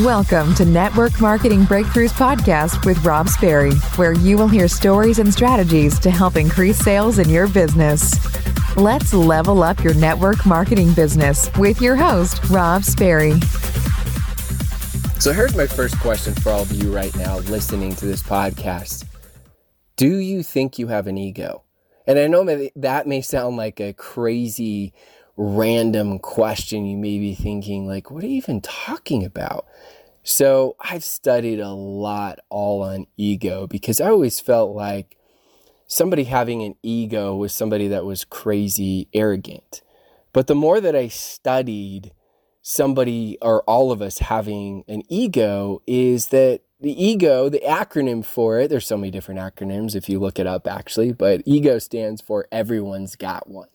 Welcome to Network Marketing Breakthroughs Podcast with Rob Sperry, where you will hear stories and strategies to help increase sales in your business. Let's level up your network marketing business with your host, Rob Sperry. So, here's my first question for all of you right now listening to this podcast Do you think you have an ego? And I know that may sound like a crazy, random question. You may be thinking, like, what are you even talking about? So I've studied a lot all on ego because I always felt like somebody having an ego was somebody that was crazy arrogant. But the more that I studied somebody or all of us having an ego is that the ego, the acronym for it, there's so many different acronyms if you look it up actually, but ego stands for everyone's got one.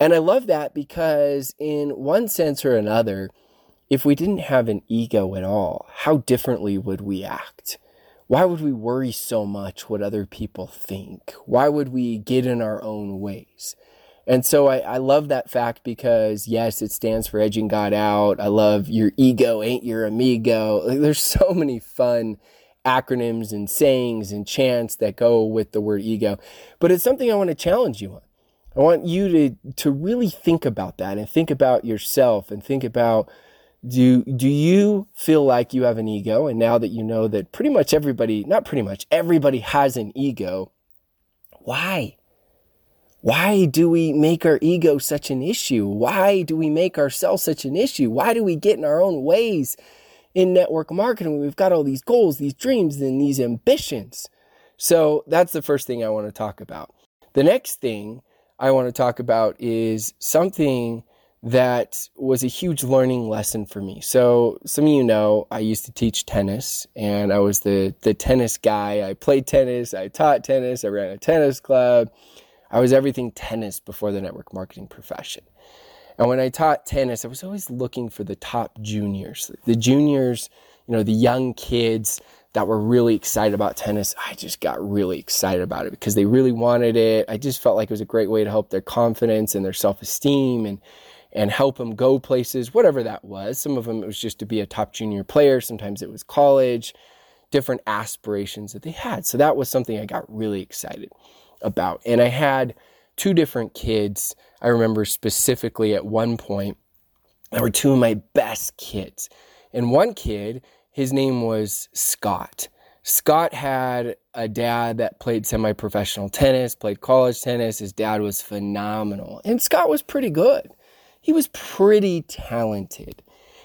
And I love that because in one sense or another, if we didn't have an ego at all, how differently would we act? Why would we worry so much what other people think? Why would we get in our own ways? And so I, I love that fact because yes, it stands for edging God out. I love your ego ain't your amigo. Like, there's so many fun acronyms and sayings and chants that go with the word ego. But it's something I want to challenge you on. I want you to to really think about that and think about yourself and think about do do you feel like you have an ego? And now that you know that pretty much everybody not pretty much everybody has an ego why? Why do we make our ego such an issue? Why do we make ourselves such an issue? Why do we get in our own ways in network marketing we've got all these goals these dreams and these ambitions? So that's the first thing i want to talk about. The next thing i want to talk about is something that was a huge learning lesson for me. So some of you know I used to teach tennis and I was the the tennis guy. I played tennis, I taught tennis, I ran a tennis club. I was everything tennis before the network marketing profession. And when I taught tennis, I was always looking for the top juniors. The juniors, you know, the young kids that were really excited about tennis. I just got really excited about it because they really wanted it. I just felt like it was a great way to help their confidence and their self-esteem and and help them go places, whatever that was. Some of them it was just to be a top junior player, sometimes it was college, different aspirations that they had. So that was something I got really excited about. And I had two different kids. I remember specifically at one point, there were two of my best kids. And one kid, his name was Scott. Scott had a dad that played semi professional tennis, played college tennis. His dad was phenomenal. And Scott was pretty good he was pretty talented.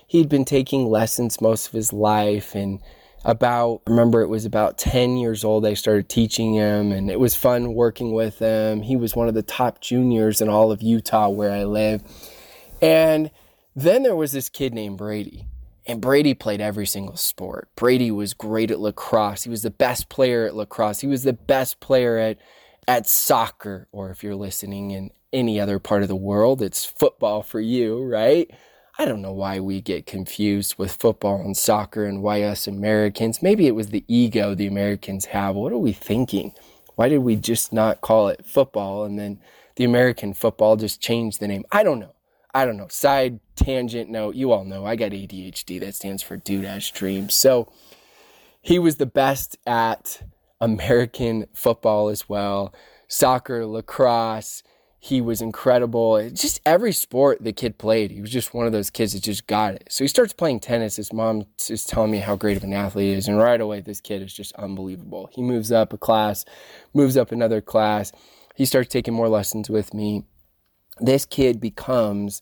He'd been taking lessons most of his life and about remember it was about 10 years old I started teaching him and it was fun working with him. He was one of the top juniors in all of Utah where I live. And then there was this kid named Brady. And Brady played every single sport. Brady was great at lacrosse. He was the best player at lacrosse. He was the best player at at soccer or if you're listening in any other part of the world. It's football for you, right? I don't know why we get confused with football and soccer and why us Americans, maybe it was the ego the Americans have. What are we thinking? Why did we just not call it football and then the American football just changed the name? I don't know. I don't know. Side tangent note, you all know I got ADHD. That stands for Dude Has Dreams. So he was the best at American football as well, soccer, lacrosse he was incredible. Just every sport the kid played, he was just one of those kids that just got it. So he starts playing tennis. His mom is telling me how great of an athlete he is. And right away, this kid is just unbelievable. He moves up a class, moves up another class. He starts taking more lessons with me. This kid becomes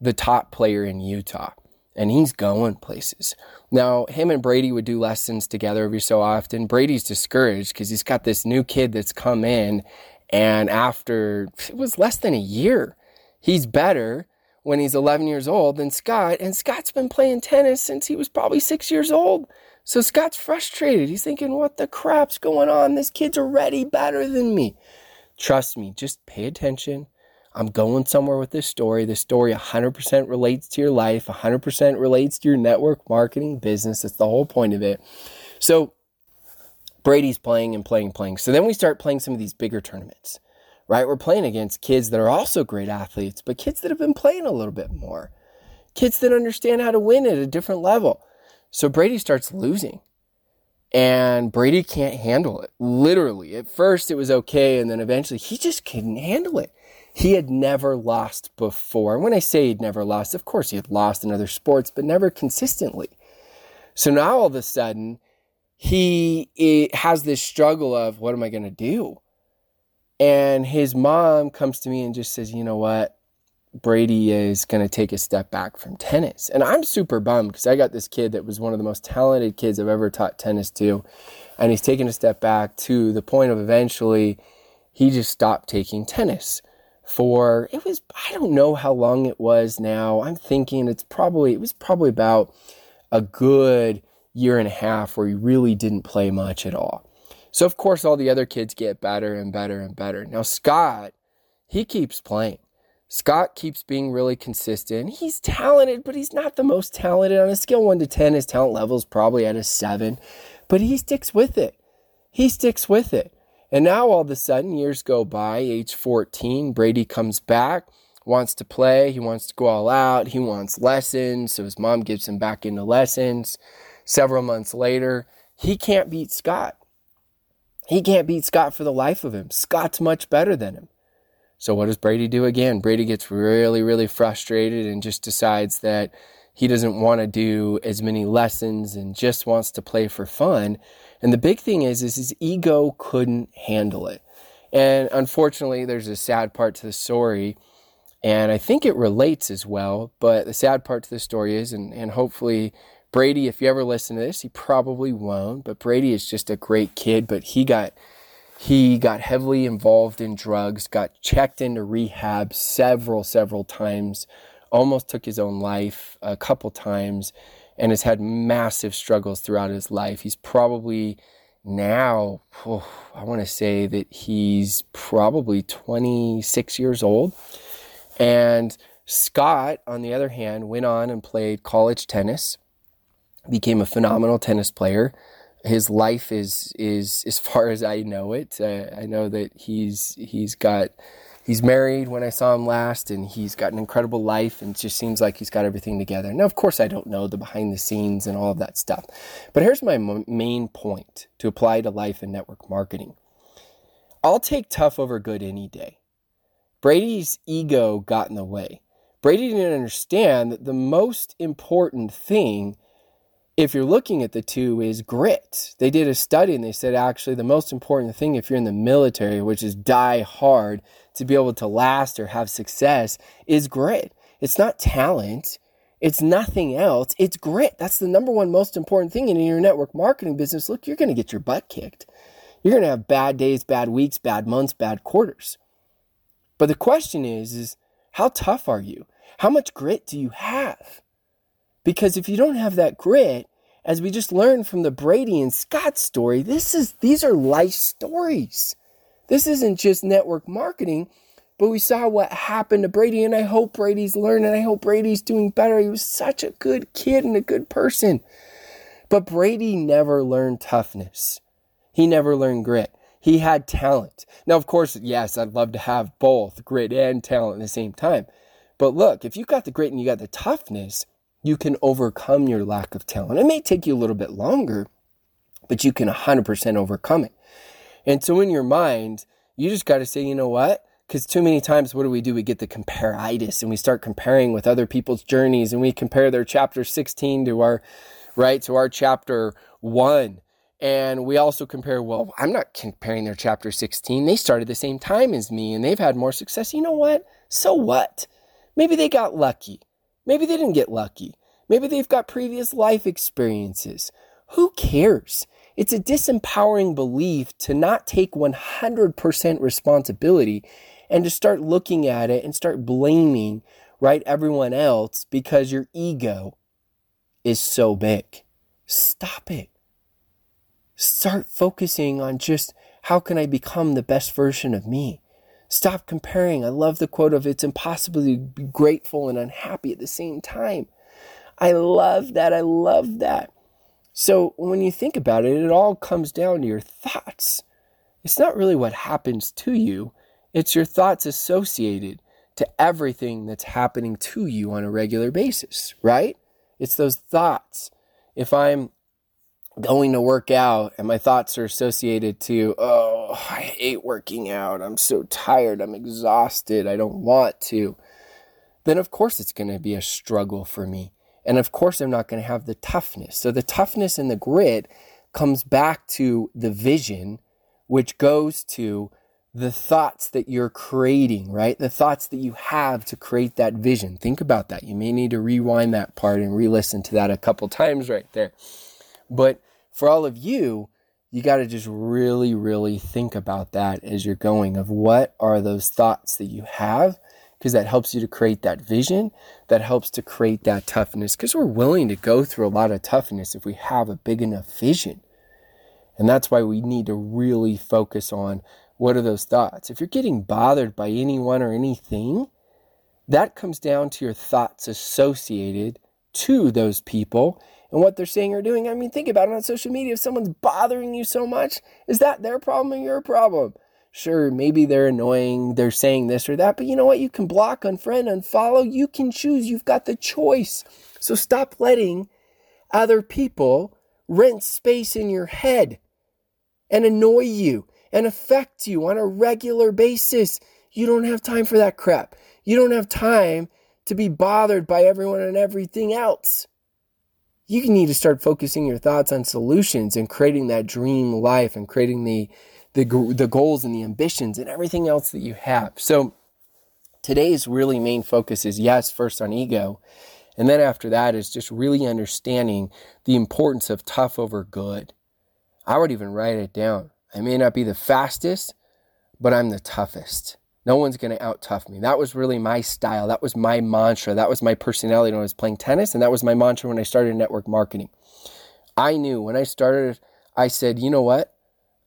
the top player in Utah and he's going places. Now, him and Brady would do lessons together every so often. Brady's discouraged because he's got this new kid that's come in and after it was less than a year, he's better when he's 11 years old than Scott. And Scott's been playing tennis since he was probably six years old. So Scott's frustrated. He's thinking, what the crap's going on? This kid's already better than me. Trust me, just pay attention. I'm going somewhere with this story. This story 100% relates to your life, 100% relates to your network marketing business. That's the whole point of it. So Brady's playing and playing, playing. So then we start playing some of these bigger tournaments, right? We're playing against kids that are also great athletes, but kids that have been playing a little bit more, kids that understand how to win at a different level. So Brady starts losing. And Brady can't handle it. Literally. At first it was okay, and then eventually he just couldn't handle it. He had never lost before. And when I say he'd never lost, of course he had lost in other sports, but never consistently. So now all of a sudden, he has this struggle of what am I going to do? And his mom comes to me and just says, you know what? Brady is going to take a step back from tennis. And I'm super bummed because I got this kid that was one of the most talented kids I've ever taught tennis to. And he's taken a step back to the point of eventually he just stopped taking tennis for it was I don't know how long it was now. I'm thinking it's probably it was probably about a good year and a half where he really didn't play much at all. So of course all the other kids get better and better and better. Now Scott, he keeps playing. Scott keeps being really consistent. He's talented, but he's not the most talented. On a scale 1 to 10, his talent level is probably at a 7, but he sticks with it. He sticks with it. And now all of a sudden, years go by, age 14, Brady comes back, wants to play, he wants to go all out, he wants lessons, so his mom gives him back into lessons. Several months later, he can't beat Scott. He can't beat Scott for the life of him. Scott's much better than him. So what does Brady do again? Brady gets really, really frustrated and just decides that he doesn't want to do as many lessons and just wants to play for fun. And the big thing is, is his ego couldn't handle it. And unfortunately, there's a sad part to the story. And I think it relates as well. But the sad part to the story is, and, and hopefully Brady, if you ever listen to this, he probably won't. But Brady is just a great kid. But he got he got heavily involved in drugs, got checked into rehab several, several times, almost took his own life a couple times, and has had massive struggles throughout his life. He's probably now, oh, I want to say that he's probably 26 years old. And Scott, on the other hand, went on and played college tennis, became a phenomenal tennis player his life is is as far as I know it. Uh, I know that he's he's got he's married when I saw him last, and he's got an incredible life, and it just seems like he's got everything together. Now, of course, I don't know the behind the scenes and all of that stuff, but here's my m- main point to apply to life and network marketing. I'll take tough over good any day. Brady's ego got in the way. Brady didn't understand that the most important thing if you're looking at the two is grit. They did a study and they said actually the most important thing if you're in the military, which is die hard to be able to last or have success, is grit. It's not talent. It's nothing else. It's grit. That's the number one most important thing in your network marketing business. Look, you're going to get your butt kicked. You're going to have bad days, bad weeks, bad months, bad quarters. But the question is, is how tough are you? How much grit do you have? Because if you don't have that grit, as we just learned from the Brady and Scott story, this is these are life stories. This isn't just network marketing, but we saw what happened to Brady, and I hope Brady's learning. I hope Brady's doing better. He was such a good kid and a good person. But Brady never learned toughness. He never learned grit. He had talent. Now, of course, yes, I'd love to have both grit and talent at the same time. But look, if you got the grit and you got the toughness, you can overcome your lack of talent. It may take you a little bit longer, but you can 100% overcome it. And so in your mind, you just got to say, you know what? Because too many times, what do we do? We get the comparitis and we start comparing with other people's journeys and we compare their chapter 16 to our, right, to our chapter 1. And we also compare, well, I'm not comparing their chapter 16. They started the same time as me and they've had more success. You know what? So what? Maybe they got lucky. Maybe they didn't get lucky. Maybe they've got previous life experiences. Who cares? It's a disempowering belief to not take 100% responsibility and to start looking at it and start blaming, right, everyone else because your ego is so big. Stop it. Start focusing on just how can I become the best version of me? Stop comparing. I love the quote of it's impossible to be grateful and unhappy at the same time. I love that. I love that. So when you think about it, it all comes down to your thoughts. It's not really what happens to you, it's your thoughts associated to everything that's happening to you on a regular basis, right? It's those thoughts. if I'm going to work out and my thoughts are associated to, oh, Oh, I hate working out. I'm so tired. I'm exhausted. I don't want to. Then, of course, it's going to be a struggle for me. And of course, I'm not going to have the toughness. So, the toughness and the grit comes back to the vision, which goes to the thoughts that you're creating, right? The thoughts that you have to create that vision. Think about that. You may need to rewind that part and re listen to that a couple times right there. But for all of you, you got to just really, really think about that as you're going of what are those thoughts that you have because that helps you to create that vision that helps to create that toughness because we're willing to go through a lot of toughness if we have a big enough vision. And that's why we need to really focus on what are those thoughts. If you're getting bothered by anyone or anything that comes down to your thoughts associated to those people and what they're saying or doing. I mean, think about it on social media. If someone's bothering you so much, is that their problem or your problem? Sure, maybe they're annoying, they're saying this or that, but you know what? You can block, unfriend, unfollow. You can choose. You've got the choice. So stop letting other people rent space in your head and annoy you and affect you on a regular basis. You don't have time for that crap. You don't have time to be bothered by everyone and everything else you can need to start focusing your thoughts on solutions and creating that dream life and creating the the, the goals and the ambitions and everything else that you have. So today's really main focus is yes, first on ego. And then after that is just really understanding the importance of tough over good. I would even write it down. I may not be the fastest, but I'm the toughest. No one's going to out tough me. That was really my style. That was my mantra. That was my personality when I was playing tennis. And that was my mantra when I started network marketing. I knew when I started, I said, you know what?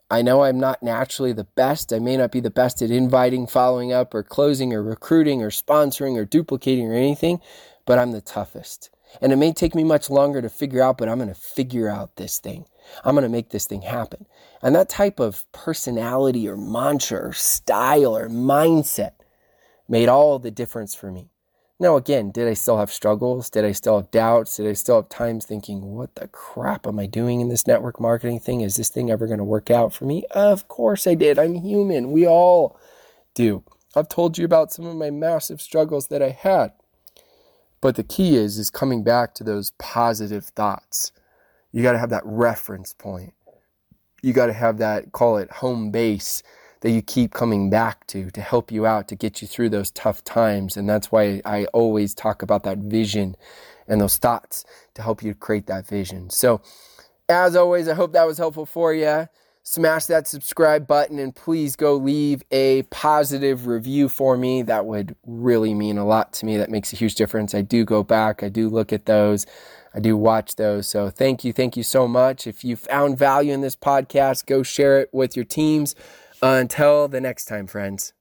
I know I'm not naturally the best. I may not be the best at inviting, following up, or closing, or recruiting, or sponsoring, or duplicating, or anything, but I'm the toughest. And it may take me much longer to figure out, but I'm going to figure out this thing. I'm going to make this thing happen. And that type of personality or mantra or style or mindset made all the difference for me. Now, again, did I still have struggles? Did I still have doubts? Did I still have times thinking, what the crap am I doing in this network marketing thing? Is this thing ever going to work out for me? Of course I did. I'm human. We all do. I've told you about some of my massive struggles that I had. But the key is is coming back to those positive thoughts you got to have that reference point. You got to have that, call it home base that you keep coming back to to help you out, to get you through those tough times. And that's why I always talk about that vision and those thoughts to help you create that vision. So, as always, I hope that was helpful for you. Smash that subscribe button and please go leave a positive review for me. That would really mean a lot to me. That makes a huge difference. I do go back, I do look at those. I do watch those. So thank you. Thank you so much. If you found value in this podcast, go share it with your teams. Until the next time, friends.